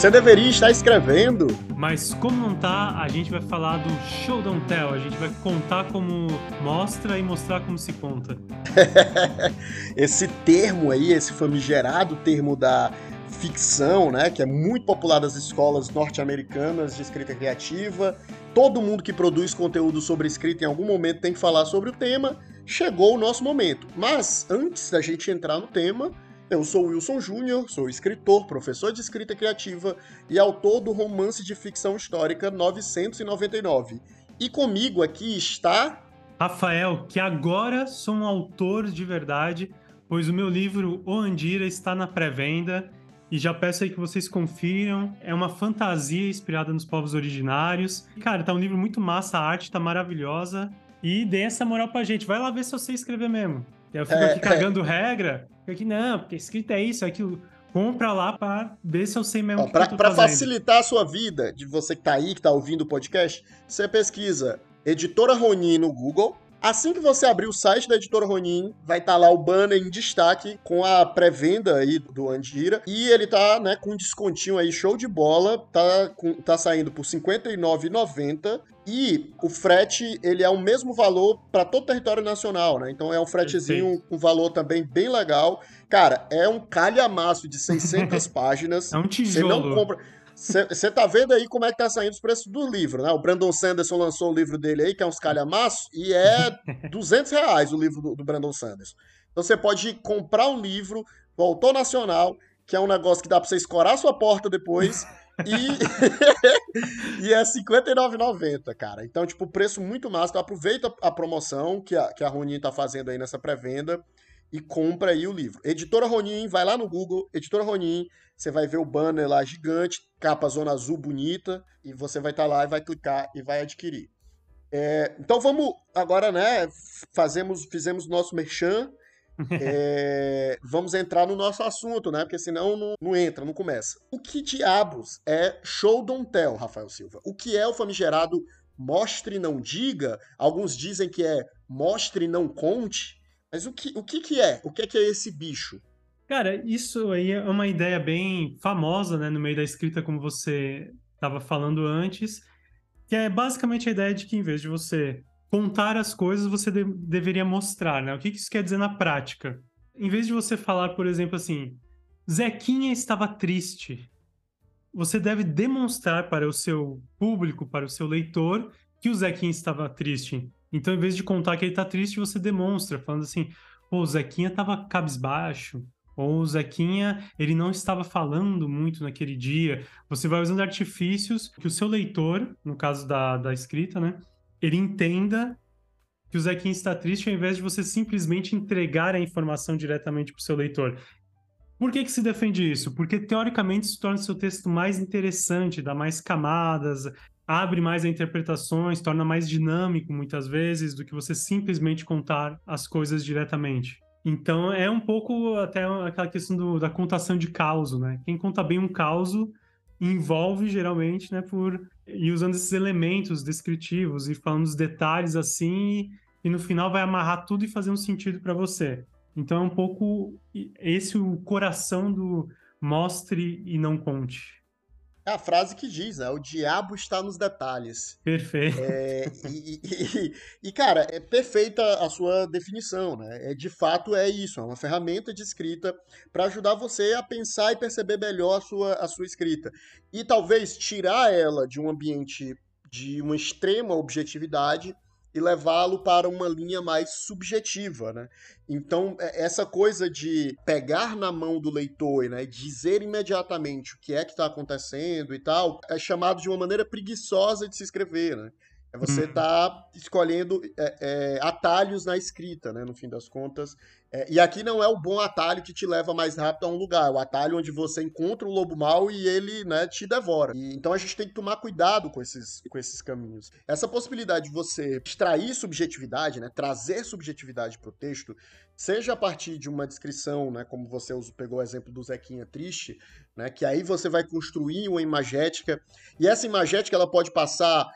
Você deveria estar escrevendo. Mas como não tá, a gente vai falar do show don't tell. A gente vai contar como mostra e mostrar como se conta. esse termo aí, esse famigerado termo da ficção, né, que é muito popular das escolas norte-americanas de escrita criativa. Todo mundo que produz conteúdo sobre escrita em algum momento tem que falar sobre o tema. Chegou o nosso momento. Mas antes da gente entrar no tema, eu sou Wilson Júnior, sou escritor, professor de escrita criativa e autor do romance de ficção histórica 999. E comigo aqui está. Rafael, que agora sou um autor de verdade, pois o meu livro O Andira está na pré-venda e já peço aí que vocês confiram. É uma fantasia inspirada nos povos originários. Cara, tá um livro muito massa, a arte tá maravilhosa. E dê essa moral pra gente. Vai lá ver se eu sei escrever mesmo. Eu fico é, aqui cagando é. regra. Aqui, não, porque escrito é isso, é aquilo. Compra lá pra ver se eu sei mesmo. Pra facilitar a sua vida, de você que tá aí, que tá ouvindo o podcast, você pesquisa Editora Ronin no Google Assim que você abrir o site da editora Ronin, vai estar tá lá o banner em destaque com a pré-venda aí do Andira. E ele tá, né, com um descontinho aí, show de bola. Tá, com, tá saindo por R$ 59,90. E o frete, ele é o mesmo valor para todo o território nacional, né? Então é um fretezinho com valor também bem legal. Cara, é um calhamaço de 600 páginas. É um tijolo. Você não compra... Você tá vendo aí como é que tá saindo os preços do livro, né? O Brandon Sanderson lançou o livro dele aí, que é uns calhamaços, e é 200 reais o livro do, do Brandon Sanderson. Então você pode comprar um livro do autor nacional, que é um negócio que dá pra você escorar a sua porta depois, e, e é R$59,90, cara. Então, tipo, preço muito massa. Então aproveita a promoção que a, que a Ronin tá fazendo aí nessa pré-venda e compra aí o livro. Editora Ronin, vai lá no Google, Editora Ronin, você vai ver o banner lá gigante, capa zona azul bonita, e você vai estar tá lá e vai clicar e vai adquirir. É, então vamos agora, né? Fazemos, fizemos nosso merchan. É, vamos entrar no nosso assunto, né? Porque senão não, não entra, não começa. O que diabos é show don't tell, Rafael Silva? O que é o famigerado mostre não diga? Alguns dizem que é mostre não conte. Mas o que, o que, que é? O que é, que é esse bicho? Cara, isso aí é uma ideia bem famosa, né, no meio da escrita, como você estava falando antes, que é basicamente a ideia de que em vez de você contar as coisas, você de deveria mostrar, né? O que, que isso quer dizer na prática? Em vez de você falar, por exemplo, assim, Zequinha estava triste, você deve demonstrar para o seu público, para o seu leitor, que o Zequinha estava triste. Então, em vez de contar que ele está triste, você demonstra, falando assim: pô, o Zequinha estava cabisbaixo, ou o Zequinha, ele não estava falando muito naquele dia. Você vai usando artifícios que o seu leitor, no caso da, da escrita, né? Ele entenda que o Zequinha está triste ao invés de você simplesmente entregar a informação diretamente para o seu leitor. Por que, que se defende isso? Porque, teoricamente, isso torna o seu texto mais interessante, dá mais camadas, abre mais interpretações, torna mais dinâmico, muitas vezes, do que você simplesmente contar as coisas diretamente. Então é um pouco até aquela questão do, da contação de causo, né? Quem conta bem um causo envolve geralmente, né, por ir usando esses elementos descritivos e falando os detalhes assim, e, e no final vai amarrar tudo e fazer um sentido para você. Então é um pouco esse o coração do mostre e não conte. É a frase que diz, né? O diabo está nos detalhes. Perfeito. É, e, e, e, cara, é perfeita a sua definição, né? É, de fato é isso, é uma ferramenta de escrita para ajudar você a pensar e perceber melhor a sua, a sua escrita. E talvez tirar ela de um ambiente de uma extrema objetividade e levá-lo para uma linha mais subjetiva, né? Então, é, essa coisa de pegar na mão do leitor, né, dizer imediatamente o que é que está acontecendo e tal, é chamado de uma maneira preguiçosa de se escrever, né? É você uhum. tá escolhendo é, é, atalhos na escrita, né? No fim das contas. É, e aqui não é o bom atalho que te leva mais rápido a um lugar. É o atalho onde você encontra o lobo mau e ele né, te devora. E, então a gente tem que tomar cuidado com esses, com esses caminhos. Essa possibilidade de você extrair subjetividade, né? Trazer subjetividade para o texto, seja a partir de uma descrição, né? Como você pegou o exemplo do Zequinha Triste, né? Que aí você vai construir uma imagética. E essa imagética ela pode passar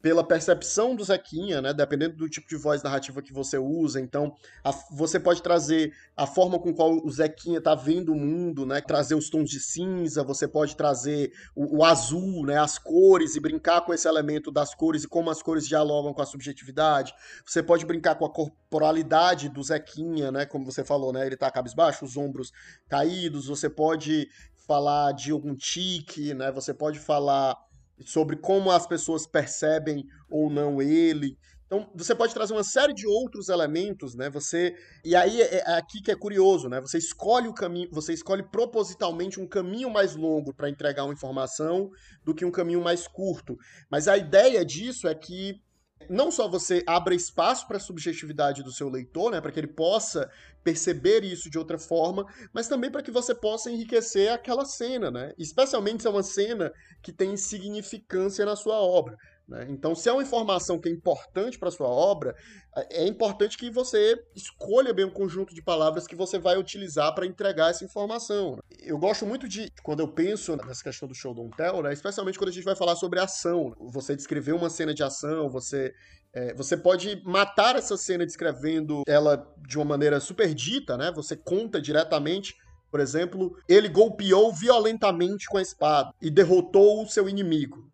pela percepção do Zequinha, né? Dependendo do tipo de voz narrativa que você usa. Então, a, você pode trazer a forma com qual o Zequinha tá vendo o mundo, né? Trazer os tons de cinza, você pode trazer o, o, azul, né? As cores e brincar com esse elemento das cores e como as cores dialogam com a subjetividade. Você pode brincar com a corporalidade do Zequinha, né? Como você falou, né? Ele tá cabisbaixo, os ombros caídos. Você pode falar de algum tique, né? Você pode falar sobre como as pessoas percebem ou não ele. Então, você pode trazer uma série de outros elementos, né? Você e aí é, é aqui que é curioso, né? Você escolhe o caminho, você escolhe propositalmente um caminho mais longo para entregar uma informação do que um caminho mais curto. Mas a ideia disso é que não só você abra espaço para a subjetividade do seu leitor, né, para que ele possa perceber isso de outra forma, mas também para que você possa enriquecer aquela cena, né? Especialmente se é uma cena que tem significância na sua obra. Né? Então, se é uma informação que é importante para sua obra, é, é importante que você escolha bem o conjunto de palavras que você vai utilizar para entregar essa informação. Né? Eu gosto muito de, quando eu penso nessa questão do show don't tell, né? especialmente quando a gente vai falar sobre ação. Você descrever uma cena de ação, você é, você pode matar essa cena descrevendo ela de uma maneira super dita, né? Você conta diretamente por exemplo, ele golpeou violentamente com a espada e derrotou o seu inimigo.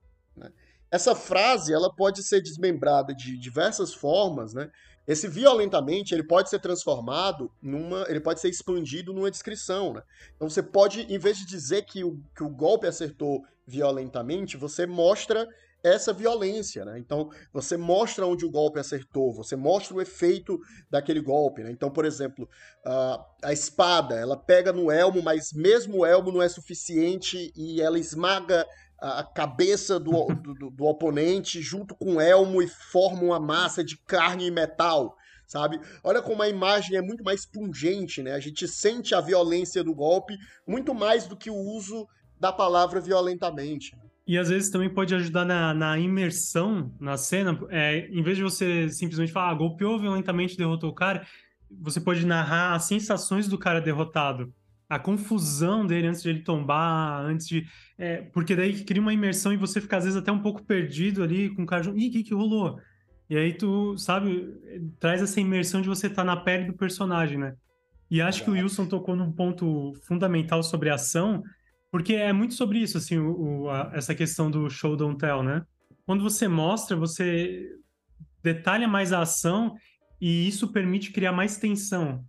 Essa frase ela pode ser desmembrada de diversas formas, né? Esse violentamente ele pode ser transformado numa, ele pode ser expandido numa descrição, né? Então você pode, em vez de dizer que o, que o golpe acertou violentamente, você mostra essa violência, né? Então você mostra onde o golpe acertou, você mostra o efeito daquele golpe, né? Então, por exemplo, a, a espada, ela pega no elmo, mas mesmo o elmo não é suficiente e ela esmaga a cabeça do, do, do, oponente junto com o elmo e forma uma massa de carne e metal, sabe? Olha como a imagem é muito mais pungente, né? A gente sente a violência do golpe muito mais do que o uso da palavra violentamente. E às vezes também pode ajudar na, na imersão na cena. É, em vez de você simplesmente falar, ah, golpeou violentamente, derrotou o cara, você pode narrar as sensações do cara derrotado a confusão dele antes de ele tombar, antes de. É, porque daí cria uma imersão e você fica, às vezes, até um pouco perdido ali com o cara. Ih, o que, que rolou? E aí tu, sabe, traz essa imersão de você estar tá na pele do personagem, né? E acho Exato. que o Wilson tocou num ponto fundamental sobre a ação, porque é muito sobre isso, assim, o, a, essa questão do show don't tell, né? Quando você mostra, você detalha mais a ação e isso permite criar mais tensão.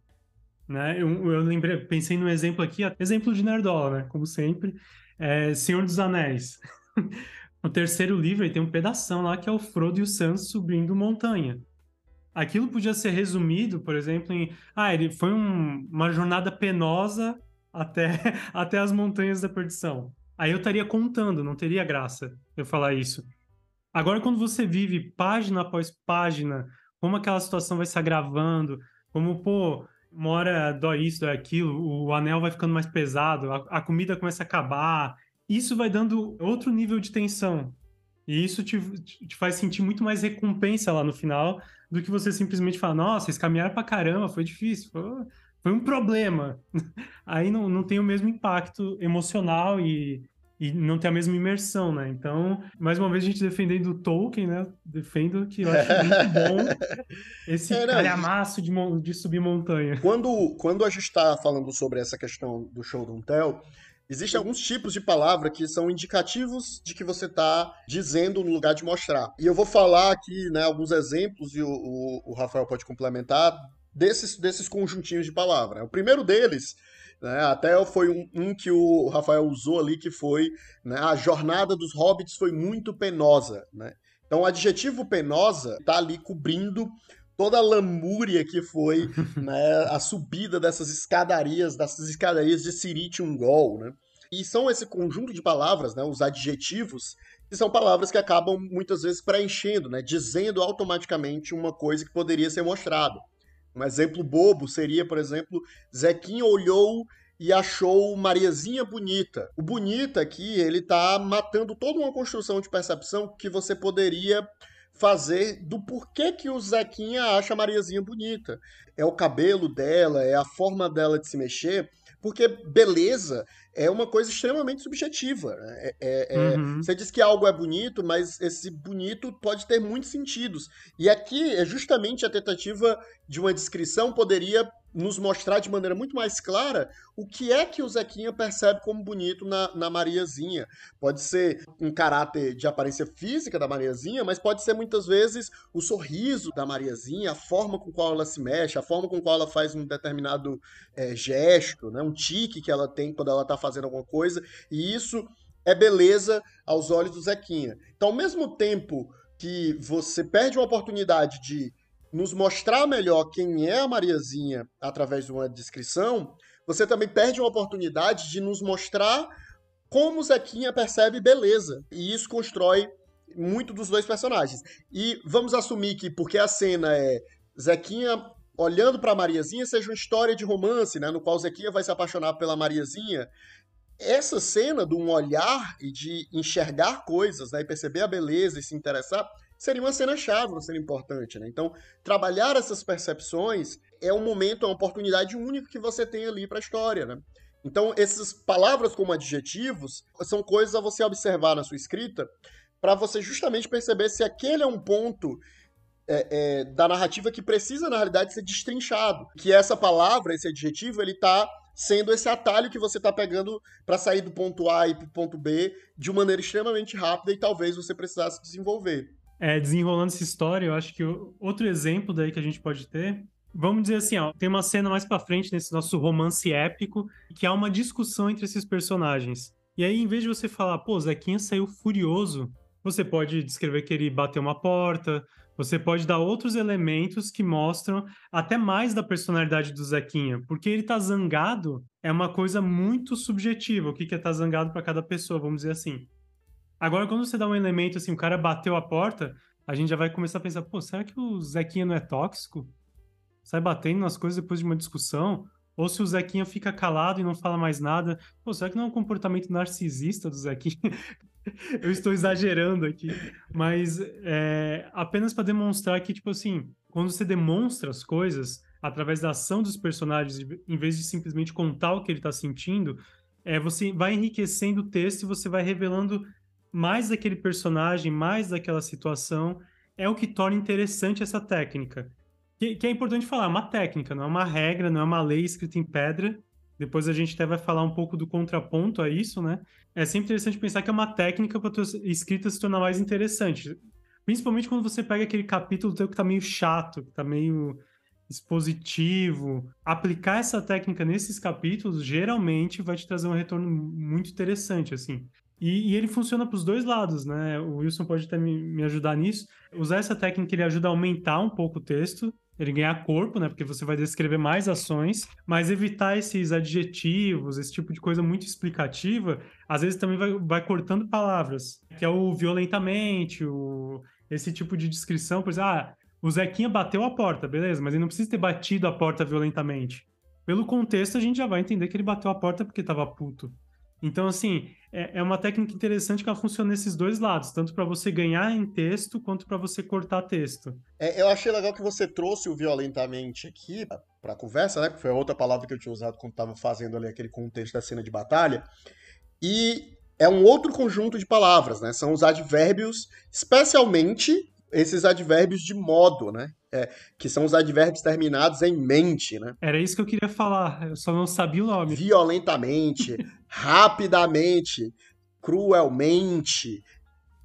Né? Eu, eu lembrei, pensei no exemplo aqui, exemplo de Nerdola, né? Como sempre, é Senhor dos Anéis. no terceiro livro tem um pedação lá que é o Frodo e o Sam subindo montanha. Aquilo podia ser resumido, por exemplo, em ah, ele foi um, uma jornada penosa até, até as montanhas da perdição. Aí eu estaria contando, não teria graça eu falar isso. Agora, quando você vive página após página, como aquela situação vai se agravando, como, pô, uma hora dói isso, dói aquilo, o anel vai ficando mais pesado, a, a, comida começa a acabar. Isso vai dando outro nível de tensão. E isso te, te faz sentir muito mais recompensa lá no final do que você simplesmente falar, nossa, eles caminharam pra caramba, foi difícil, foi, foi um problema. Aí não, não tem o mesmo impacto emocional e, e não tem a mesma imersão, né? Então, mais uma vez a gente defendendo o Tolkien, né? Defendo que eu acho muito bom esse é, calhamaço de, de subir montanha. Quando, quando a gente está falando sobre essa questão do show don't tell, Existem alguns tipos de palavra que são indicativos de que você está dizendo no lugar de mostrar. E eu vou falar aqui né, alguns exemplos, e o, o, o Rafael pode complementar, desses, desses conjuntinhos de palavra. O primeiro deles né? Até foi um, um, que o Rafael usou ali, que foi né, a jornada dos hobbits foi muito penosa. Né? Então, o adjetivo penosa está ali cobrindo toda a lamúria que foi né, a subida dessas escadarias, dessas escadarias de Sirit Ungol, né? E são esse conjunto de palavras, né, os adjetivos, que são palavras que acabam muitas vezes preenchendo, né, dizendo automaticamente uma coisa que poderia ser mostrada. Um exemplo bobo seria, por exemplo, Zequinha olhou e achou Mariazinha bonita. O bonita aqui, ele tá matando toda uma construção de percepção que você poderia fazer do porquê que o Zequinha acha Mariazinha bonita. É o cabelo dela, é a forma dela de se mexer, porque beleza é uma coisa extremamente subjetiva. Né? É, é, é, Uhum. Você diz que algo é bonito, mas esse bonito pode ter muitos sentidos. E aqui é justamente a tentativa de uma descrição poderia nos mostrar de maneira muito mais clara o que é que o Zequinha percebe como bonito na, na Mariazinha. Pode ser um caráter de aparência física da Mariazinha, mas pode ser muitas vezes o sorriso da Mariazinha, a forma com qual ela se mexe, a forma com qual ela faz um determinado é, gesto, né? um tique que ela tem quando ela está fazendo alguma coisa. E isso é beleza aos olhos do Zequinha. Então, ao mesmo tempo que você perde uma oportunidade de nos mostrar melhor quem é a Mariazinha através de uma descrição, você também perde uma oportunidade de nos mostrar como Zequinha percebe beleza. E isso constrói muito dos dois personagens. E vamos assumir que, porque a cena é Zequinha olhando para Mariazinha, seja uma história de romance, né, no qual Zequinha vai se apaixonar pela Mariazinha. Essa cena de um olhar e de enxergar coisas, né, e perceber a beleza e se interessar, seria uma cena chave, uma cena importante, né? Então, trabalhar essas percepções é um momento, é uma oportunidade única que você tem ali para a história, né? Então, essas palavras como adjetivos são coisas a você observar na sua escrita para você justamente perceber se aquele é um ponto é, é, da narrativa que precisa, na realidade, ser destrinchado. Que essa palavra, esse adjetivo, ele está sendo esse atalho que você está pegando para sair do ponto A e para o ponto B de maneira extremamente rápida e talvez você precisasse desenvolver. É, desenrolando essa história, eu acho que outro exemplo daí que a gente pode ter, vamos dizer assim, ó, tem uma cena mais para frente nesse nosso romance épico, que há uma discussão entre esses personagens. E aí, em vez de você falar, pô, Zequinha saiu furioso, você pode descrever que ele bateu uma porta, você pode dar outros elementos que mostram até mais da personalidade do Zequinha, porque ele tá zangado é uma coisa muito subjetiva, o que é tá zangado para cada pessoa, vamos dizer assim. Agora, quando você dá um elemento assim, o cara bateu a porta, a gente já vai começar a pensar, pô, será que o Zequinha não é tóxico? Sai batendo nas coisas depois de uma discussão? Ou se o Zequinha fica calado e não fala mais nada, pô, será que não é um comportamento narcisista do Zequinha? Eu estou exagerando aqui, mas é, apenas para demonstrar que, tipo assim, quando você demonstra as coisas através da ação dos personagens, em vez de simplesmente contar o que ele está sentindo, é, você vai enriquecendo o texto e você vai revelando mais daquele personagem, mais daquela situação, é o que torna interessante essa técnica. Que, que, é importante falar, é uma técnica, não é uma regra, não é uma lei escrita em pedra. Depois a gente até vai falar um pouco do contraponto a isso, né? É sempre interessante pensar que é uma técnica para a tua escrita se tornar mais interessante. Principalmente quando você pega aquele capítulo teu que tá meio chato, que tá meio expositivo. Aplicar essa técnica nesses capítulos geralmente vai te trazer um retorno muito interessante, assim. E, e, ele funciona para os dois lados, né? O Wilson pode até me, me, ajudar nisso. Usar essa técnica ele ajuda a aumentar um pouco o texto, ele ganhar corpo, né? Porque você vai descrever mais ações, mas evitar esses adjetivos, esse tipo de coisa muito explicativa, às vezes também vai, vai cortando palavras, que é o violentamente, o, esse tipo de descrição, por exemplo, ah, o Zequinha bateu a porta, beleza, mas ele não precisa ter batido a porta violentamente. Pelo contexto, a gente já vai entender que ele bateu a porta porque estava puto. Então, assim, é, é, uma técnica interessante que ela funciona nesses dois lados, tanto para você ganhar em texto quanto para você cortar texto. É, eu achei legal que você trouxe o violentamente aqui para a conversa, né? Que foi outra palavra que eu tinha usado quando estava fazendo ali aquele contexto da cena de batalha. E é um outro conjunto de palavras, né? São os advérbios, especialmente esses advérbios de modo, né? É, que são os advérbios terminados em mente, né? Era isso que eu queria falar, eu só não sabia o nome. Violentamente, rapidamente, cruelmente.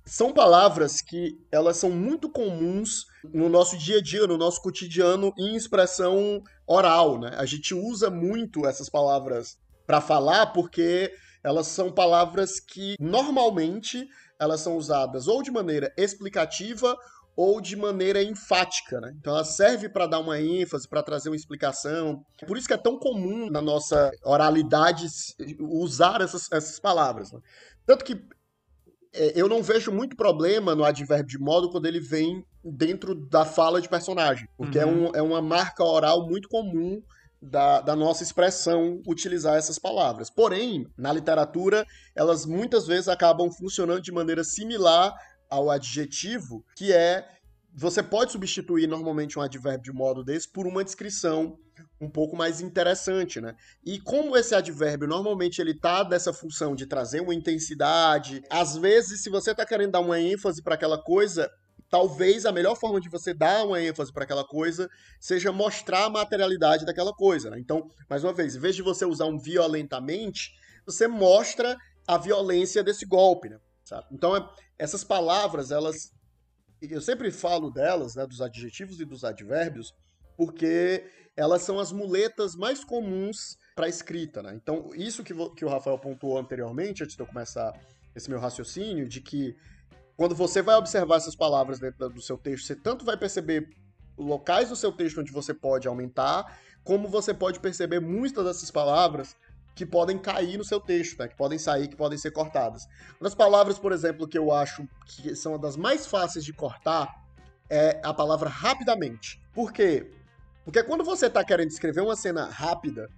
São palavras que elas são muito comuns no nosso dia a dia, no nosso cotidiano, em expressão oral, né? A gente usa muito essas palavras para falar porque elas são palavras que normalmente elas são usadas ou de maneira explicativa ou de maneira enfática, né? Então ela serve para dar uma ênfase, para trazer uma explicação. Por isso que é tão comum na nossa oralidade usar essas, essas palavras. Né? Tanto que é, eu não vejo muito problema no advérbio de modo quando ele vem dentro da fala de personagem, porque uhum. é, um, é uma marca oral muito comum da, da, nossa expressão utilizar essas palavras. Porém, na literatura, elas muitas vezes acabam funcionando de maneira similar ao adjetivo, que é você pode substituir normalmente um advérbio de modo desse por uma descrição um pouco mais interessante, né? E como esse advérbio normalmente ele tá dessa função de trazer uma intensidade, às vezes se você tá querendo dar uma ênfase para aquela coisa, talvez a melhor forma de você dar uma ênfase para aquela coisa seja mostrar a materialidade daquela coisa, né? Então, mais uma vez, em vez de você usar um violentamente, você mostra a violência desse golpe, né? Sabe? Então, é, essas palavras, elas eu sempre falo delas, né, dos adjetivos e dos advérbios, porque elas são as muletas mais comuns para escrita, né? Então, isso que, que o Rafael pontuou anteriormente, antes de eu começar esse meu raciocínio, de que quando você vai observar essas palavras dentro do seu texto, você tanto vai perceber locais do seu texto onde você pode aumentar, como você pode perceber muitas dessas palavras que podem cair no seu texto, né? que podem sair, que podem ser cortadas. Uma das palavras, por exemplo, que eu acho que são das mais fáceis de cortar é a palavra rapidamente. Por quê? Porque quando você está querendo escrever uma cena rápida,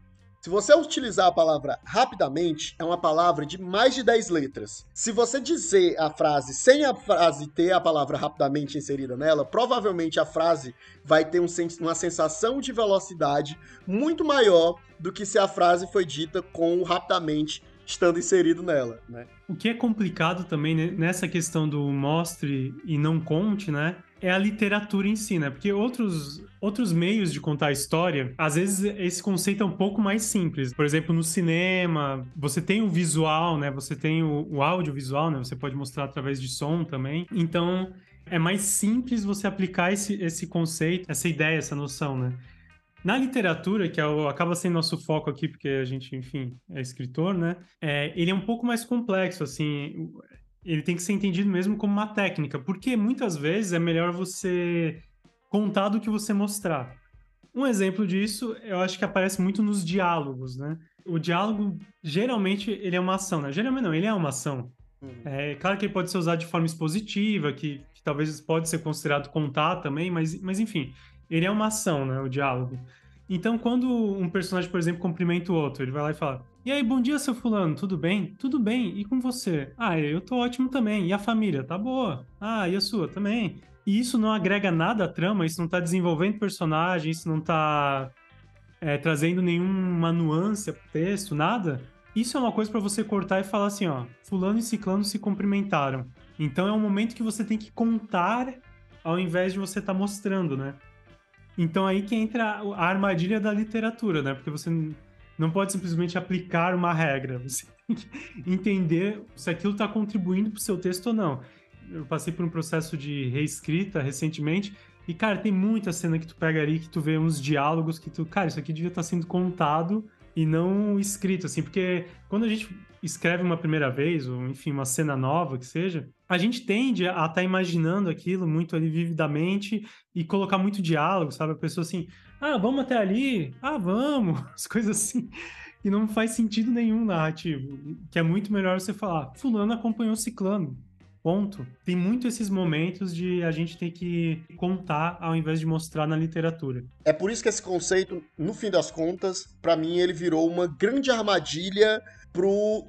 se você utilizar a palavra rapidamente, é uma palavra de mais de 10 letras. Se você dizer a frase sem a frase ter a palavra rapidamente inserida nela, provavelmente a frase vai ter um, uma sensação de velocidade muito maior do que se a frase foi dita com rapidamente estando inserido nela, né? O que é complicado também né, nessa questão do mostre e não conte, né? É a literatura em si, né? Porque outros, outros meios de contar a história, às vezes esse conceito é um pouco mais simples. Por exemplo, no cinema, você tem o visual, né? Você tem o, o audiovisual, né? Você pode mostrar através de som também. Então, é mais simples você aplicar esse, esse conceito, essa ideia, essa noção, né? Na literatura, que é o, acaba sendo nosso foco aqui, porque a gente, enfim, é escritor, né? É, ele é um pouco mais complexo, assim. Ele tem que ser entendido mesmo como uma técnica, porque muitas vezes é melhor você contar do que você mostrar. Um exemplo disso, eu acho que aparece muito nos diálogos, né? O diálogo, geralmente, ele é uma ação, né? Geralmente não, ele é uma ação. Uhum. É claro que ele pode ser usado de forma expositiva, que, que talvez pode ser considerado contar também, mas, mas enfim, ele é uma ação, né? O diálogo. Então, quando um personagem, por exemplo, cumprimenta o outro, ele vai lá e fala: E aí, bom dia, seu fulano, tudo bem? Tudo bem, e com você? Ah, eu tô ótimo também. E a família? Tá boa. Ah, e a sua também. E isso não agrega nada à trama, isso não tá desenvolvendo personagem, isso não tá é, trazendo nenhuma nuance pro texto, nada. Isso é uma coisa para você cortar e falar assim, ó, fulano e ciclano se cumprimentaram. Então é um momento que você tem que contar ao invés de você estar tá mostrando, né? Então aí que entra a armadilha da literatura, né? Porque você não pode simplesmente aplicar uma regra, você tem que entender se aquilo está contribuindo para o seu texto ou não. Eu passei por um processo de reescrita recentemente e, cara, tem muita cena que tu pega ali que tu vê uns diálogos que tu, cara, isso aqui devia estar tá sendo contado e não escrito, assim, porque quando a gente escreve uma primeira vez, ou enfim, uma cena nova que seja, a gente tende a estar tá imaginando aquilo muito ali vividamente e colocar muito diálogo, sabe? A pessoa assim, ah, vamos até ali, ah, vamos, as coisas assim. E não faz sentido nenhum narrativo. Que é muito melhor você falar, fulano acompanhou ciclano. Ponto. Tem muito esses momentos de a gente ter que contar ao invés de mostrar na literatura. É por isso que esse conceito, no fim das contas, para mim ele virou uma grande armadilha pro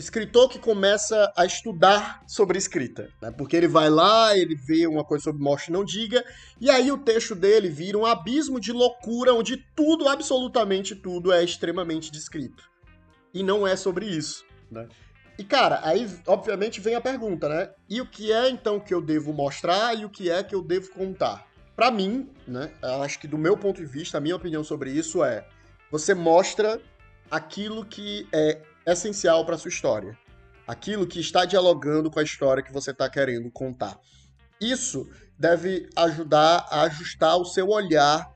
escritor que começa a estudar sobre escrita, né? porque ele vai lá, ele vê uma coisa sobre Mostre Não Diga, e aí o texto dele vira um abismo de loucura onde tudo, absolutamente tudo, é extremamente descrito. E não é sobre isso, né? E cara, aí obviamente vem a pergunta, né? E o que é então que eu devo mostrar e o que é que eu devo contar? Para mim, né? Acho que do meu ponto de vista, a minha opinião sobre isso é: você mostra aquilo que é essencial para sua história. Aquilo que está dialogando com a história que você está querendo contar. Isso deve ajudar a ajustar o seu olhar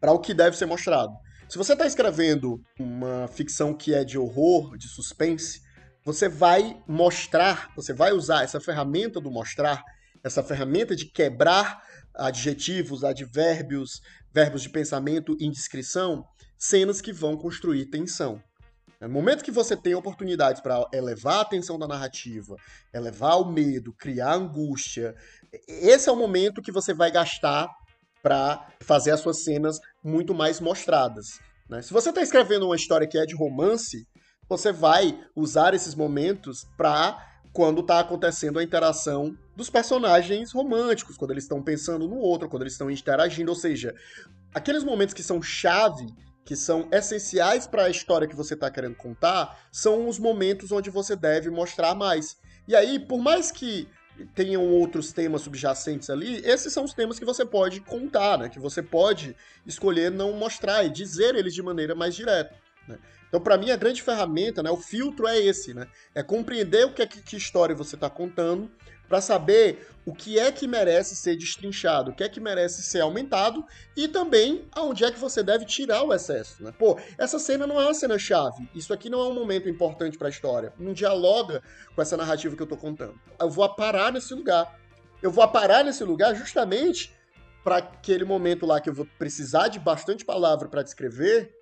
para o que deve ser mostrado. Se você está escrevendo uma ficção que é de horror, de suspense, você vai mostrar, você vai usar essa ferramenta do mostrar, essa ferramenta de quebrar adjetivos, advérbios, verbos de pensamento em descrição, cenas que vão construir tensão. No momento que você tem oportunidades para elevar a tensão da narrativa, elevar o medo, criar angústia, esse é o momento que você vai gastar para fazer as suas cenas muito mais mostradas. Né? Se você está escrevendo uma história que é de romance, você vai usar esses momentos para quando está acontecendo a interação dos personagens românticos, quando eles estão pensando no outro, quando eles estão interagindo, ou seja, aqueles momentos que são chave, que são essenciais para a história que você está querendo contar, são os momentos onde você deve mostrar mais. E aí, por mais que tenham outros temas subjacentes ali, esses são os temas que você pode contar, né? Que você pode escolher não mostrar e dizer eles de maneira mais direta. Né? Então, para mim, a grande ferramenta, né, o filtro é esse, né? É compreender o que, é que, que história você está contando para saber o que é que merece ser destrinchado, o que é que merece ser aumentado e também aonde é que você deve tirar o excesso, né? Pô, essa cena não é uma cena chave, isso aqui não é um momento importante para a história, não dialoga com essa narrativa que eu tô contando. Eu vou parar nesse lugar. Eu vou parar nesse lugar justamente para aquele momento lá que eu vou precisar de bastante palavra para descrever,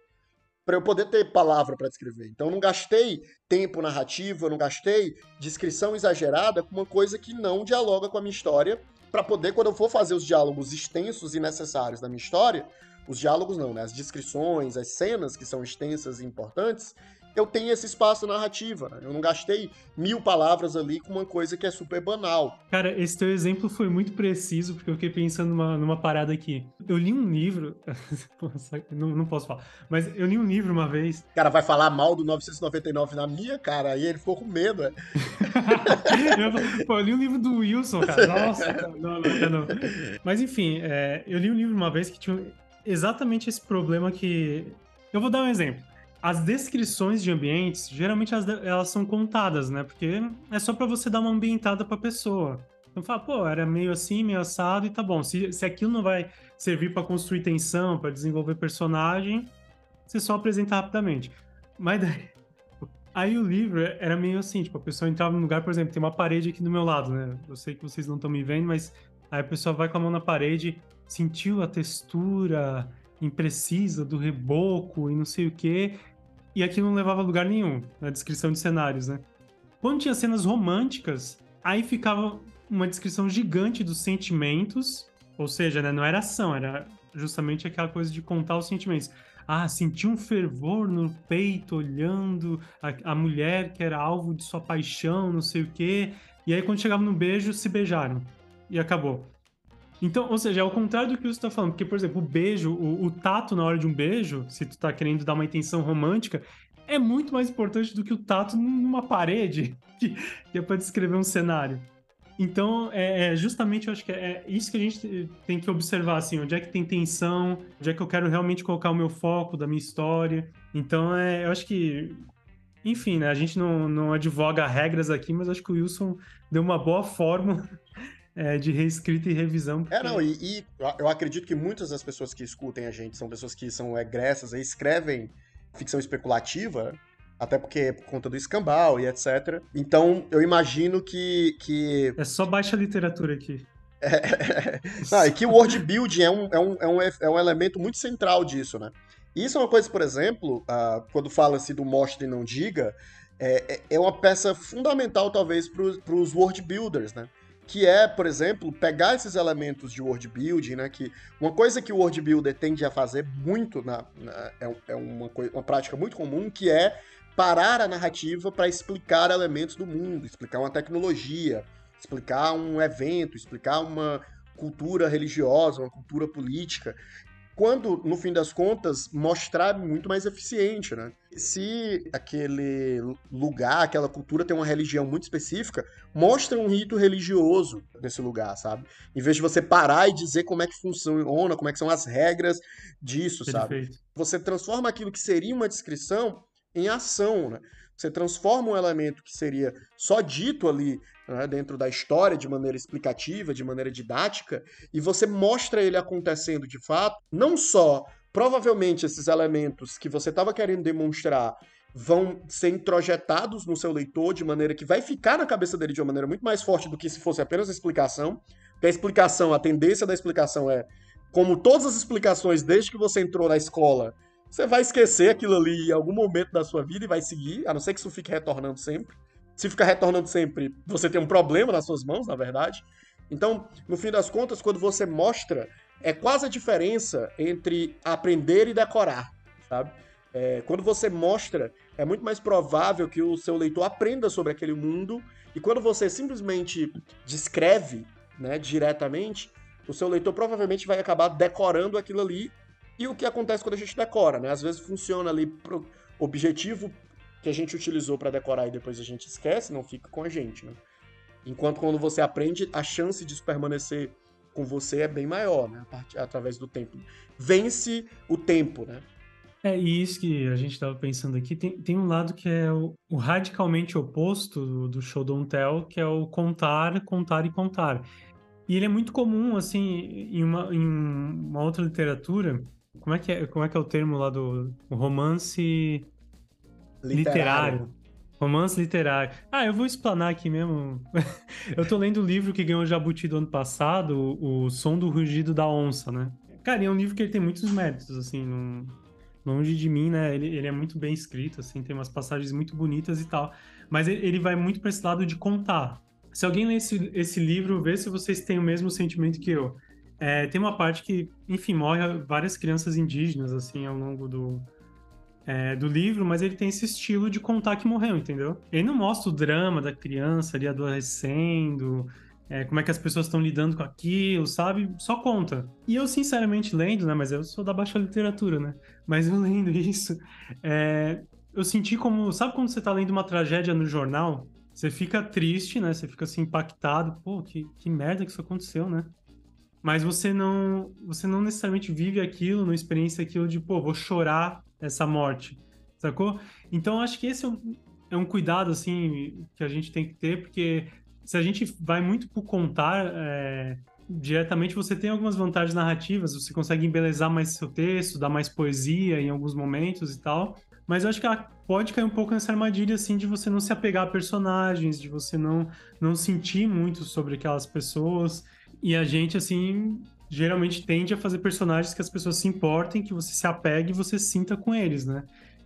para eu poder ter palavra para descrever. Então eu não gastei tempo narrativo, eu não gastei descrição exagerada com uma coisa que não dialoga com a minha história, para poder quando eu for fazer os diálogos extensos e necessários da minha história, os diálogos não, né? As descrições, as cenas que são extensas e importantes, eu tenho esse espaço narrativa. Eu não gastei mil palavras ali com uma coisa que é super banal. Cara, esse teu exemplo foi muito preciso, porque eu fiquei pensando numa, numa parada aqui. Eu li um livro. não, não posso falar, mas eu li um livro uma vez. Cara, vai falar mal do 999 na minha cara, aí ele ficou com medo, né? eu, pô, eu li um livro do Wilson, cara. Nossa, não, não, não. Mas enfim, é, eu li um livro uma vez que tinha exatamente esse problema que. Eu vou dar um exemplo as descrições de ambientes, geralmente elas, elas são contadas, né? Porque é só para você dar uma ambientada pra pessoa. Então fala, pô, era meio assim, meio assado e tá bom. Se, se aquilo não vai servir para construir tensão, para desenvolver personagem, você só apresenta rapidamente. Mas daí, aí o livro era meio assim, tipo, a pessoa entrava num lugar, por exemplo, tem uma parede aqui do meu lado, né? Eu sei que vocês não estão me vendo, mas aí a pessoa vai com a mão na parede, sentiu a textura imprecisa do reboco e não sei o quê, e aquilo não levava lugar nenhum na descrição de cenários, né? Quando tinha cenas românticas, aí ficava uma descrição gigante dos sentimentos, ou seja, né, não era ação, era justamente aquela coisa de contar os sentimentos. Ah, senti um fervor no peito olhando a, a mulher que era alvo de sua paixão, não sei o quê. E aí, quando chegava no beijo, se beijaram. E acabou. Então, ou seja, é o contrário do que você está falando. Porque, por exemplo, o beijo, o, o, tato na hora de um beijo, se tu tá querendo dar uma intenção romântica, é muito mais importante do que o tato numa parede, que, que é para descrever um cenário. Então, é, é, justamente, eu acho que é, é isso que a gente tem que observar, assim, onde é que tem tensão, onde é que eu quero realmente colocar o meu foco da minha história. Então, é, eu acho que, enfim, né, a gente não, não advoga regras aqui, mas acho que o Wilson deu uma boa fórmula é, de reescrita e revisão. Porque... É, não, e, e, eu acredito que muitas das pessoas que escutem a gente são pessoas que são egressas e escrevem ficção especulativa, até porque é por conta do escambau e etc. Então, eu imagino que. que... É só baixa literatura aqui. É, não, e que o world building é um, é, um, é, um, é um elemento muito central disso, né? Isso é uma coisa, por exemplo, uh, quando fala-se do Mostre e Não Diga, é, é, é uma peça fundamental, talvez, para os world builders, né? Que é, por exemplo, pegar esses elementos de world building, né? Que uma coisa que o world builder tende a fazer muito na, na é, é uma, uma prática muito comum, que é parar a narrativa para explicar elementos do mundo, explicar uma tecnologia, explicar um evento, explicar uma cultura religiosa, uma cultura política quando, no fim das contas, mostrar muito mais eficiente, né? Se aquele lugar, aquela cultura tem uma religião muito específica, mostra um rito religioso nesse lugar, sabe? Em vez de você parar e dizer como é que funciona, como é que são as regras disso, Perfeito. sabe? Você transforma aquilo que seria uma descrição em ação, né? Você transforma um elemento que seria só dito ali né, dentro da história de maneira explicativa, de maneira didática, e você mostra ele acontecendo de fato, não só provavelmente esses elementos que você estava querendo demonstrar vão ser introjetados no seu leitor de maneira que vai ficar na cabeça dele de uma maneira muito mais forte do que se fosse apenas explicação. Porque a explicação, a tendência da explicação é, como todas as explicações desde que você entrou na escola, você vai esquecer aquilo ali em algum momento da sua vida e vai seguir, a não ser que isso fique retornando sempre. Se ficar retornando sempre, você tem um problema nas suas mãos, na verdade. Então, no fim das contas, quando você mostra, é quase a diferença entre aprender e decorar, sabe? É, quando você mostra, é muito mais provável que o seu leitor aprenda sobre aquele mundo, e quando você simplesmente descreve, né, diretamente, o seu leitor provavelmente vai acabar decorando aquilo ali e o que acontece quando a gente decora, né? Às vezes funciona ali pro objetivo que a gente utilizou para decorar e depois a gente esquece, não fica com a gente, né? Enquanto quando você aprende, a chance disso permanecer com você é bem maior, né? Através do tempo. Vence o tempo, né? É, e isso que a gente estava pensando aqui, tem, tem um lado que é o, o radicalmente oposto do, do, show don't tell, que é o contar, contar e contar. E ele é muito comum, assim, em uma, em uma outra literatura, como é que é, como é, que é o termo lá do romance literário. literário. Romance literário. Ah, eu vou explanar aqui mesmo. eu tô lendo o livro que ganhou o Jabuti do ano passado, o, o Som do Rugido da Onça, né? Cara, é um livro que ele tem muitos méritos, assim, longe de mim, né? Ele, ele é muito bem escrito, assim, tem umas passagens muito bonitas e tal. Mas ele, ele vai muito para esse lado de contar. Se alguém lê esse, esse livro, vê se vocês têm o mesmo sentimento que eu. É, tem uma parte que, enfim, morre várias crianças indígenas, assim, ao longo do, é, do livro, mas ele tem esse estilo de contar que morreu, entendeu? Ele não mostra o drama da criança ali adoecendo, é, como é que as pessoas estão lidando com aquilo, sabe? Só conta. E eu, sinceramente, lendo, né? Mas eu sou da baixa literatura, né? Mas eu lendo isso, é, eu senti como. Sabe quando você tá lendo uma tragédia no jornal? Você fica triste, né? Você fica assim impactado. Pô, que, que merda que isso aconteceu, né? Mas você não, você não necessariamente vive aquilo, não experiência aquilo de, pô, vou chorar essa morte, sacou? Então acho que esse é um, é um cuidado, assim, que a gente tem que ter, porque se a gente vai muito por contar é, diretamente, você tem algumas vantagens narrativas, você consegue embelezar mais seu texto, dar mais poesia em alguns momentos e tal. Mas eu acho que ela pode cair um pouco nessa armadilha, assim, de você não se apegar a personagens, de você não, não sentir muito sobre aquelas pessoas. E a gente, assim, geralmente tende a fazer personagens que as pessoas se importem, que você se apegue e você sinta com eles, né?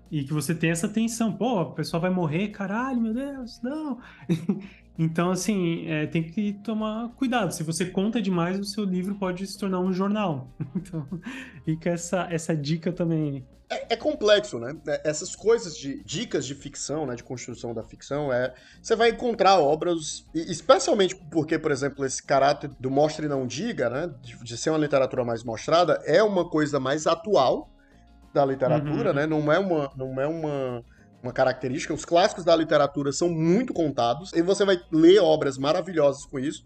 E que você tenha essa tensão. Pô, a pessoa vai morrer, caralho, meu Deus, não. Então, assim, é, tem que tomar cuidado. Se você conta demais, o seu livro pode se tornar um jornal. Então, fica essa, essa dica também. É, é, complexo, né? É, essas coisas de dicas de ficção, né, de construção da ficção, é você vai encontrar obras, especialmente porque, por exemplo, esse caráter do mostre e não diga, né, de, de ser uma literatura mais mostrada, é uma coisa mais atual da literatura, uhum. né? Não é uma, não é uma uma característica. Os clássicos da literatura são muito contados, e você vai ler obras maravilhosas com isso.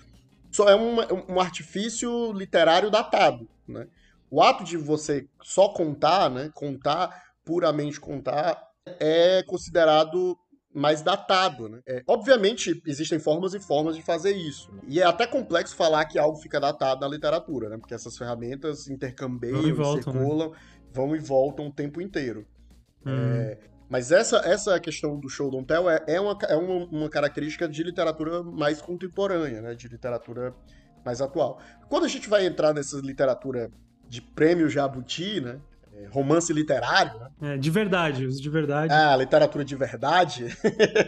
Só é um, um artifício literário datado, né? O ato de você só contar, né, contar, puramente contar, é considerado mais datado, né? É, obviamente, existem formas e formas de fazer isso. Né? E é até complexo falar que algo fica datado na literatura, né? Porque essas ferramentas intercambiam, voltam, circulam, né? vão e voltam o tempo inteiro. Hum. É, mas essa, essa questão do show don't tell é, é, uma, é uma, uma característica de literatura mais contemporânea, né? De literatura mais atual. Quando a gente vai entrar nessa literatura de prêmio Jabuti, né? Romance literário, né? É, de verdade, os de verdade. Ah, literatura de verdade.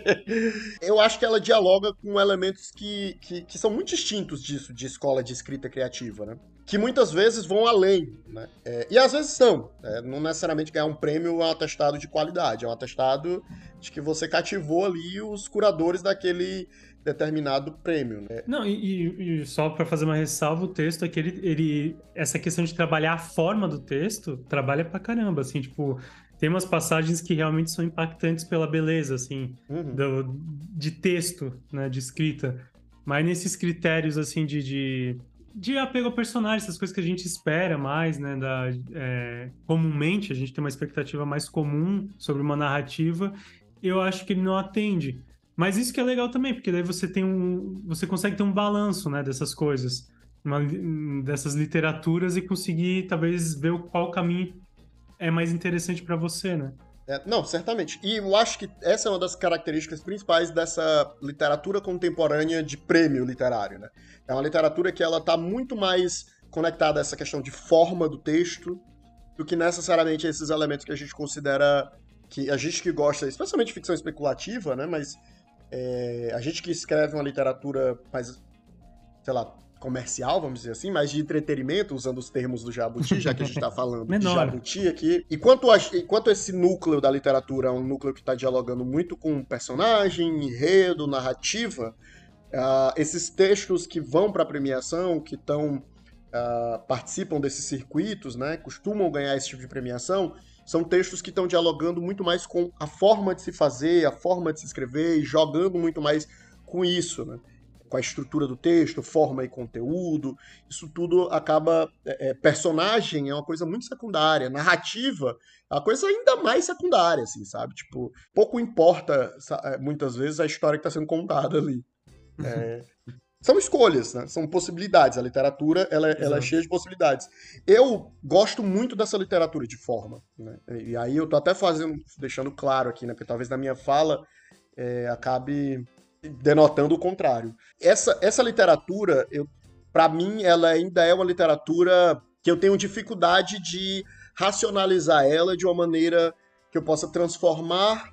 eu acho que ela dialoga com elementos que, que, que, são muito distintos disso, de escola de escrita criativa, né? que muitas vezes vão além, né? É, e às vezes são. É, não necessariamente ganhar um prêmio é um atestado de qualidade, é um atestado de que você cativou ali os curadores daquele determinado prêmio. Né? Não, e, e só para fazer uma ressalva, o texto é que ele, ele, essa questão de trabalhar a forma do texto, trabalha pra caramba, assim, tipo, tem umas passagens que realmente são impactantes pela beleza, assim, uhum. do, de texto, né, de escrita. Mas nesses critérios, assim, de, de de apego ao personagem, essas coisas que a gente espera mais, né? Da, é, comumente, a gente tem uma expectativa mais comum sobre uma narrativa, eu acho que ele não atende. Mas isso que é legal também, porque daí você tem um. Você consegue ter um balanço né, dessas coisas, uma, dessas literaturas e conseguir talvez ver qual caminho é mais interessante para você, né? É, não, certamente. E eu acho que essa é uma das características principais dessa literatura contemporânea de prêmio literário, né? É uma literatura que ela está muito mais conectada a essa questão de forma do texto do que necessariamente esses elementos que a gente considera que a gente que gosta, especialmente ficção especulativa, né? Mas é, a gente que escreve uma literatura mais, sei lá, comercial, vamos dizer assim, mas de entretenimento, usando os termos do Jabuti, já que a gente está falando de Jabuti aqui. Enquanto, enquanto esse núcleo da literatura é um núcleo que está dialogando muito com personagem, enredo, narrativa, uh, esses textos que vão para a premiação, que estão uh, participam desses circuitos, né, costumam ganhar esse tipo de premiação, são textos que estão dialogando muito mais com a forma de se fazer, a forma de se escrever, e jogando muito mais com isso, né? com a estrutura do texto, forma e conteúdo. Isso tudo acaba. É, é personagem é uma coisa muito secundária. Narrativa é uma coisa ainda mais secundária, assim, sabe? Tipo, pouco importa é, muitas vezes a história que está sendo contada ali. É, são escolhas, né? São possibilidades. A literatura, ela, é, ela é cheia de possibilidades. Eu gosto muito dessa literatura de forma, né? E aí eu tô até fazendo, deixando claro aqui, né? Porque talvez na minha fala é, acabe denotando o contrário. Essa, essa literatura, eu, para mim, ela ainda é uma literatura que eu tenho dificuldade de racionalizar ela de uma maneira que eu possa transformar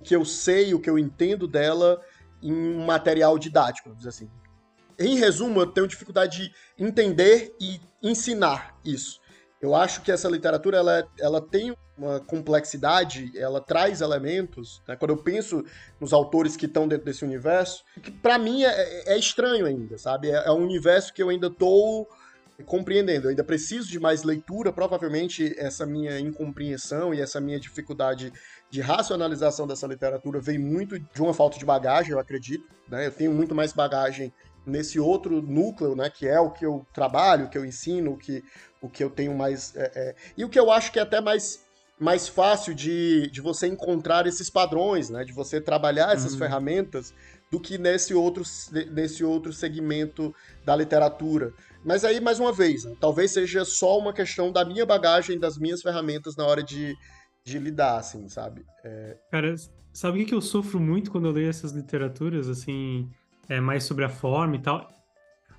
o que eu sei, o que eu entendo dela em um material didático, vamos dizer assim. Em resumo, eu tenho dificuldade de entender e ensinar isso. Eu acho que essa literatura ela, ela tem uma complexidade, ela traz elementos. Né? Quando eu penso nos autores que estão dentro desse universo, que para mim é, é, estranho ainda, sabe? É, é, um universo que eu ainda estou compreendendo. Eu ainda preciso de mais leitura. Provavelmente essa minha incompreensão e essa minha dificuldade de racionalização dessa literatura vem muito de uma falta de bagagem, eu acredito. Né? Eu tenho muito mais bagagem nesse outro núcleo, né, que é o que eu trabalho, o que eu ensino, o que, o que eu tenho mais. É, é, e o que eu acho que é até mais, mais fácil de, de você encontrar esses padrões, né, de você trabalhar essas uhum. ferramentas, do que nesse outro, nesse outro segmento da literatura. Mas aí, mais uma vez, né, talvez seja só uma questão da minha bagagem, das minhas ferramentas na hora de, de lidar, assim, sabe? É... Cara, sabe o que eu sofro muito quando eu leio essas literaturas, assim é, mais sobre a forma e tal.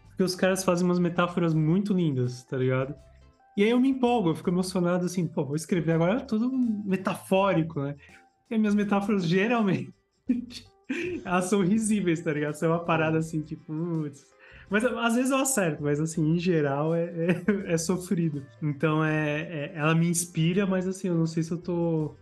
Porque os caras fazem umas metáforas muito lindas, tá ligado? E aí eu me empolgo, eu fico emocionado assim, pô, vou escrever agora tudo metafórico, né? E as minhas metáforas geralmente elas são risíveis, tá ligado? São uma parada assim, tipo, putz. Mas às vezes eu acerto, mas assim, em geral é, é, é sofrido. Então é, é, ela me inspira, mas assim, eu não sei se eu tô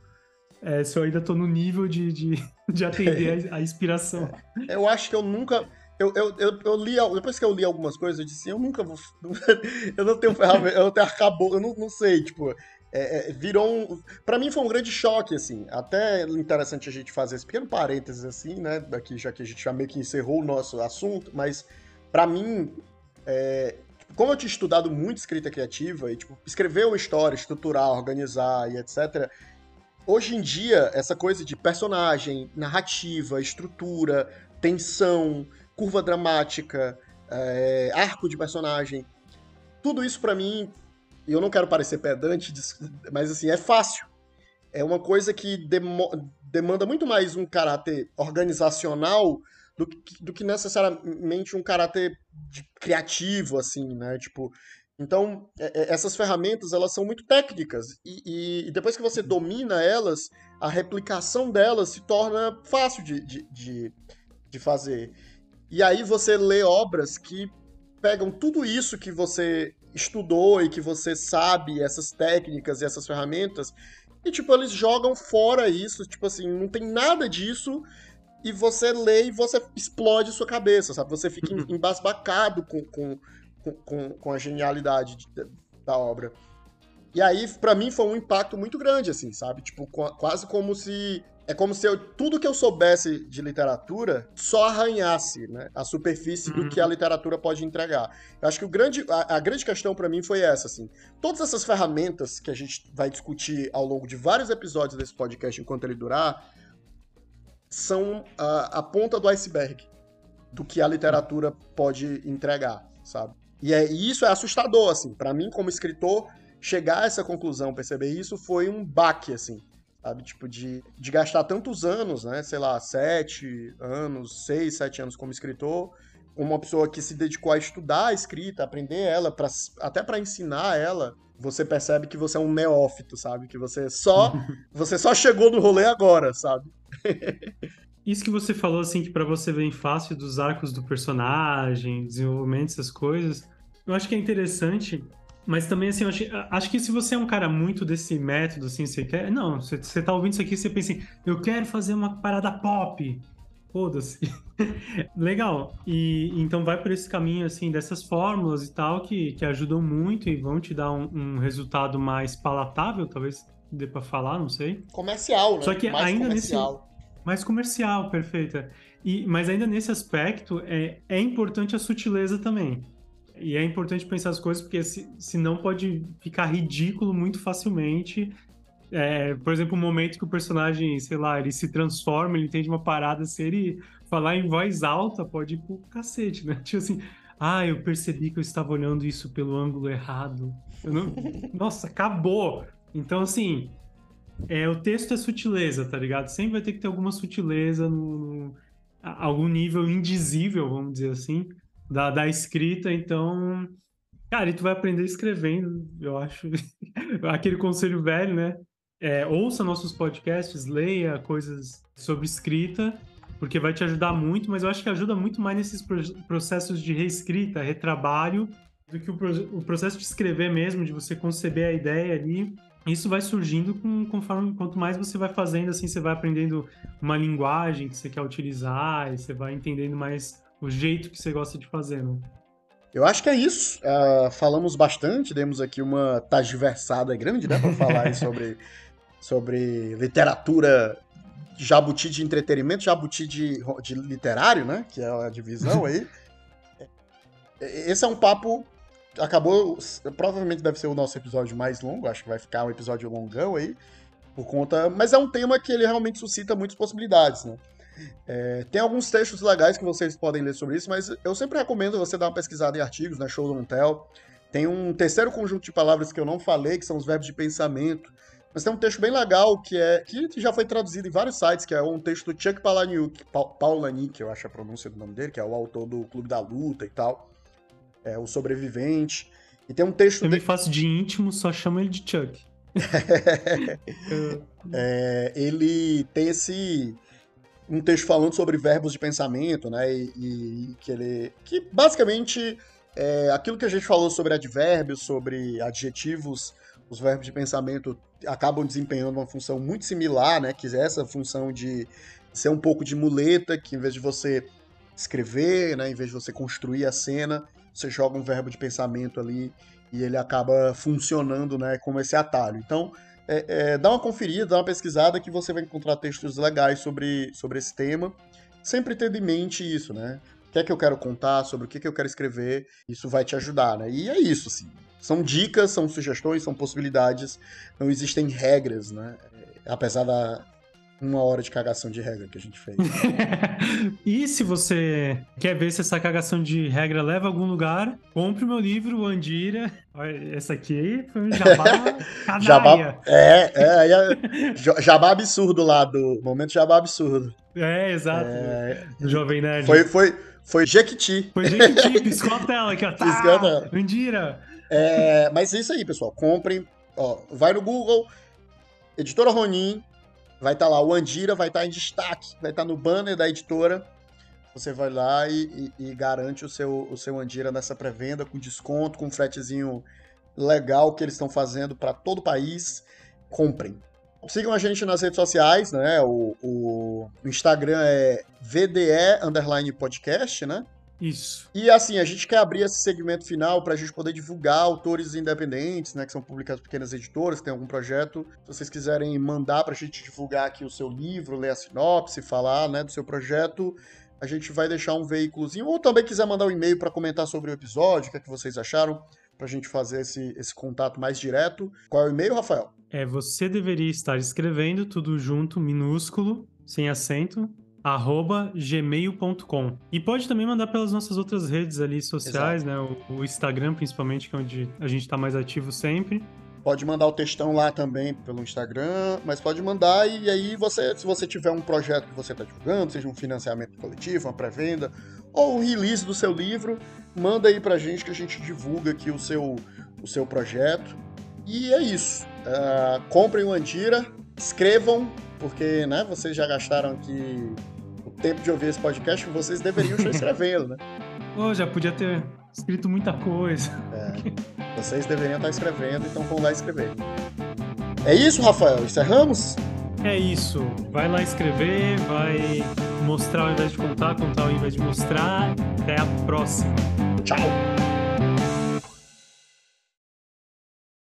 é, se eu ainda tô no nível de, de, de atender a, a, inspiração. Eu acho que eu nunca. Eu, eu, eu, eu, li, depois que eu li algumas coisas, eu disse, eu nunca vou. eu não tenho ferramenta, eu tenho arcabouço, eu não, não sei, tipo. É, é, virou um. Pra mim foi um grande choque, assim. Até interessante a gente fazer esse pequeno parênteses, assim, né? Daqui, já que a gente já meio que encerrou o nosso assunto, mas para mim, é, tipo, como eu tinha estudado muito escrita criativa e, tipo, escrever uma história, estruturar, organizar e etc., hoje em dia, essa coisa de personagem, narrativa, estrutura, tensão, curva dramática, é, arco de personagem, tudo isso para mim, eu não quero parecer pedante, mas assim, é fácil. É uma coisa que demo, demanda muito mais um caráter organizacional do que, do que necessariamente um caráter criativo, assim, né? Tipo, então, é, é, essas ferramentas, elas são muito técnicas, e, e, depois que você domina elas, a replicação delas se torna fácil de, de, de, de fazer. E aí você lê obras que pegam tudo isso que você estudou e que você sabe, essas técnicas e essas ferramentas, e, tipo, eles jogam fora isso, tipo assim, não tem nada disso, e você lê e você explode sua cabeça, sabe? Você fica embasbacado com, com com, com a genialidade de, da obra. E aí, para mim, foi um impacto muito grande, assim, sabe? Tipo, quase como se. É como se eu, tudo que eu soubesse de literatura só arranhasse né, a superfície uhum. do que a uhum. literatura pode entregar. Eu acho que o grande, a, a grande questão para mim foi essa, assim. Todas essas ferramentas que a gente vai discutir ao longo de vários episódios desse podcast enquanto ele durar, são a, a ponta do iceberg do que a literatura pode entregar, sabe? E, é, e isso é assustador, assim. para mim, como escritor, chegar a essa conclusão, perceber isso, foi um baque, assim. Sabe? Tipo, de, de gastar tantos anos, né? Sei lá, sete anos, seis, sete anos como escritor, uma pessoa que se dedicou a estudar a escrita, aprender ela, pra, até para ensinar ela, você percebe que você é um neófito, sabe? Que você só você só chegou no rolê agora, sabe? Isso que você falou, assim, que para você vem fácil dos arcos do personagem, desenvolvimento, essas coisas, eu acho que é interessante, mas também, assim, acho, acho que se você é um cara muito desse método, assim, você quer. Não, você, você tá ouvindo isso aqui e você pensa assim, eu quero fazer uma parada pop. Foda-se. Legal. E então vai por esse caminho assim dessas fórmulas e tal que, que ajudam muito e vão te dar um, um resultado mais palatável, talvez dê para falar, não sei. Comercial, né? Só que mais ainda comercial. nesse mais comercial, perfeita. E mas ainda nesse aspecto é, é importante a sutileza também. E é importante pensar as coisas porque se, senão pode ficar ridículo muito facilmente é, por exemplo, o momento que o personagem, sei lá, ele se transforma, ele entende uma parada, se ele falar em voz alta, pode ir pro cacete, né? Tipo assim, ah, eu percebi que eu estava olhando isso pelo ângulo errado. Não... Nossa, acabou! Então, assim, é, o texto é sutileza, tá ligado? Sempre vai ter que ter alguma sutileza, no, no algum nível indizível, vamos dizer assim, da, da escrita. Então, cara, e tu vai aprender escrevendo, eu acho. Aquele conselho velho, né? é, ouça nossos podcasts, leia coisas sobre escrita, porque vai te ajudar muito, mas eu acho que ajuda muito mais nesses processos de reescrita, retrabalho, do que o, o processo de escrever mesmo, de você conceber a ideia ali. Isso vai surgindo com, conforme quanto mais você vai fazendo, assim, você vai aprendendo uma linguagem que você quer utilizar, e você vai entendendo mais o jeito que você gosta de fazer, né? Eu acho que é isso. Uh, falamos bastante, demos aqui uma tagiversada grande, né, para falar sobre sobre literatura jabuti de entretenimento, jabuti de, de literário, né? Que é a divisão aí. Esse é um papo. Acabou. Provavelmente deve ser o nosso episódio mais longo. Acho que vai ficar um episódio longão aí. Por conta. Mas é um tema que ele realmente suscita muitas possibilidades, né? É, tem alguns textos legais que vocês podem ler sobre isso, mas eu sempre recomendo você dar uma pesquisada em artigos, né? Show Don't Tell. Tem um terceiro conjunto de palavras que eu não falei, que são os verbos de pensamento, mas tem um texto bem legal que é que já foi traduzido em vários sites, que é um texto do Chuck Palahniuk, Palahniuk, eu acho a pronúncia do nome dele, que é o autor do Clube da Luta e tal. É o sobrevivente. E tem um texto. Eu de... me faço de íntimo, só chamo ele de Chuck. é, ele tem esse um texto falando sobre verbos de pensamento, né? E, e que ele que basicamente é aquilo que a gente falou sobre advérbios, sobre adjetivos os verbos de pensamento acabam desempenhando uma função muito similar, né? Que é essa função de ser um pouco de muleta, que em vez de você escrever, né, em vez de você construir a cena, você joga um verbo de pensamento ali e ele acaba funcionando, né, como esse atalho. Então, é, é, dá uma conferida, dá uma pesquisada que você vai encontrar textos legais sobre, sobre esse tema, sempre tendo em mente isso, né? O que é que eu quero contar, sobre o que é que eu quero escrever, isso vai te ajudar, né? E é isso, assim. São dicas, são sugestões, são possibilidades. Não existem regras, né? Apesar da uma hora de cagação de regra que a gente fez. e se você quer ver se essa cagação de regra leva a algum lugar, compre o meu livro, Andira. Essa aqui foi um jabá jabá, é, é, é, jabá absurdo lá do momento jabá absurdo. É, exato. É, do Jovem Nerd. Foi, foi, foi Jequiti. Foi Jequiti, piscou a tela aqui, ó. Tá, piscou a tela. Andira. É, mas é isso aí, pessoal. Comprem. Ó, vai no Google, Editora Ronin, vai estar tá lá o Andira, vai estar tá em destaque, vai estar tá no banner da editora. Você vai lá e, e, e garante o seu, o seu Andira nessa pré-venda com desconto, com um fretezinho legal que eles estão fazendo para todo o país. Comprem. Sigam a gente nas redes sociais, né? O, o Instagram é VDE Podcast, né? Isso. E assim, a gente quer abrir esse segmento final para a gente poder divulgar autores independentes, né, que são publicados pequenas editoras, que tem algum projeto. Se vocês quiserem mandar para a gente divulgar aqui o seu livro, ler a sinopse, falar, né, do seu projeto, a gente vai deixar um veículozinho. Ou também quiser mandar um e-mail para comentar sobre o episódio, o que, é que vocês acharam, para a gente fazer esse, esse contato mais direto. Qual é o e-mail, Rafael? É, você deveria estar escrevendo tudo junto, minúsculo, sem acento, arroba gmail.com. E pode também mandar pelas nossas outras redes ali sociais, Exato. né? O, o, Instagram, principalmente, que é onde a gente está mais ativo sempre. Pode mandar o textão lá também pelo Instagram, mas pode mandar e aí você, se você tiver um projeto que você está divulgando, seja um financiamento coletivo, uma pré-venda ou um release do seu livro, manda aí pra gente que a gente divulga aqui o seu, o seu projeto. E é isso. Uh, comprem o Andira, escrevam, porque né, vocês já gastaram aqui o tempo de ouvir esse podcast, vocês deveriam estar escrevendo, né? Pô, já podia ter escrito muita coisa. É, vocês deveriam estar escrevendo, então vão lá escrever. É isso, Rafael? Encerramos? É isso. Vai lá escrever, vai mostrar ao invés de contar, contar ao invés de mostrar. Até a próxima. Tchau!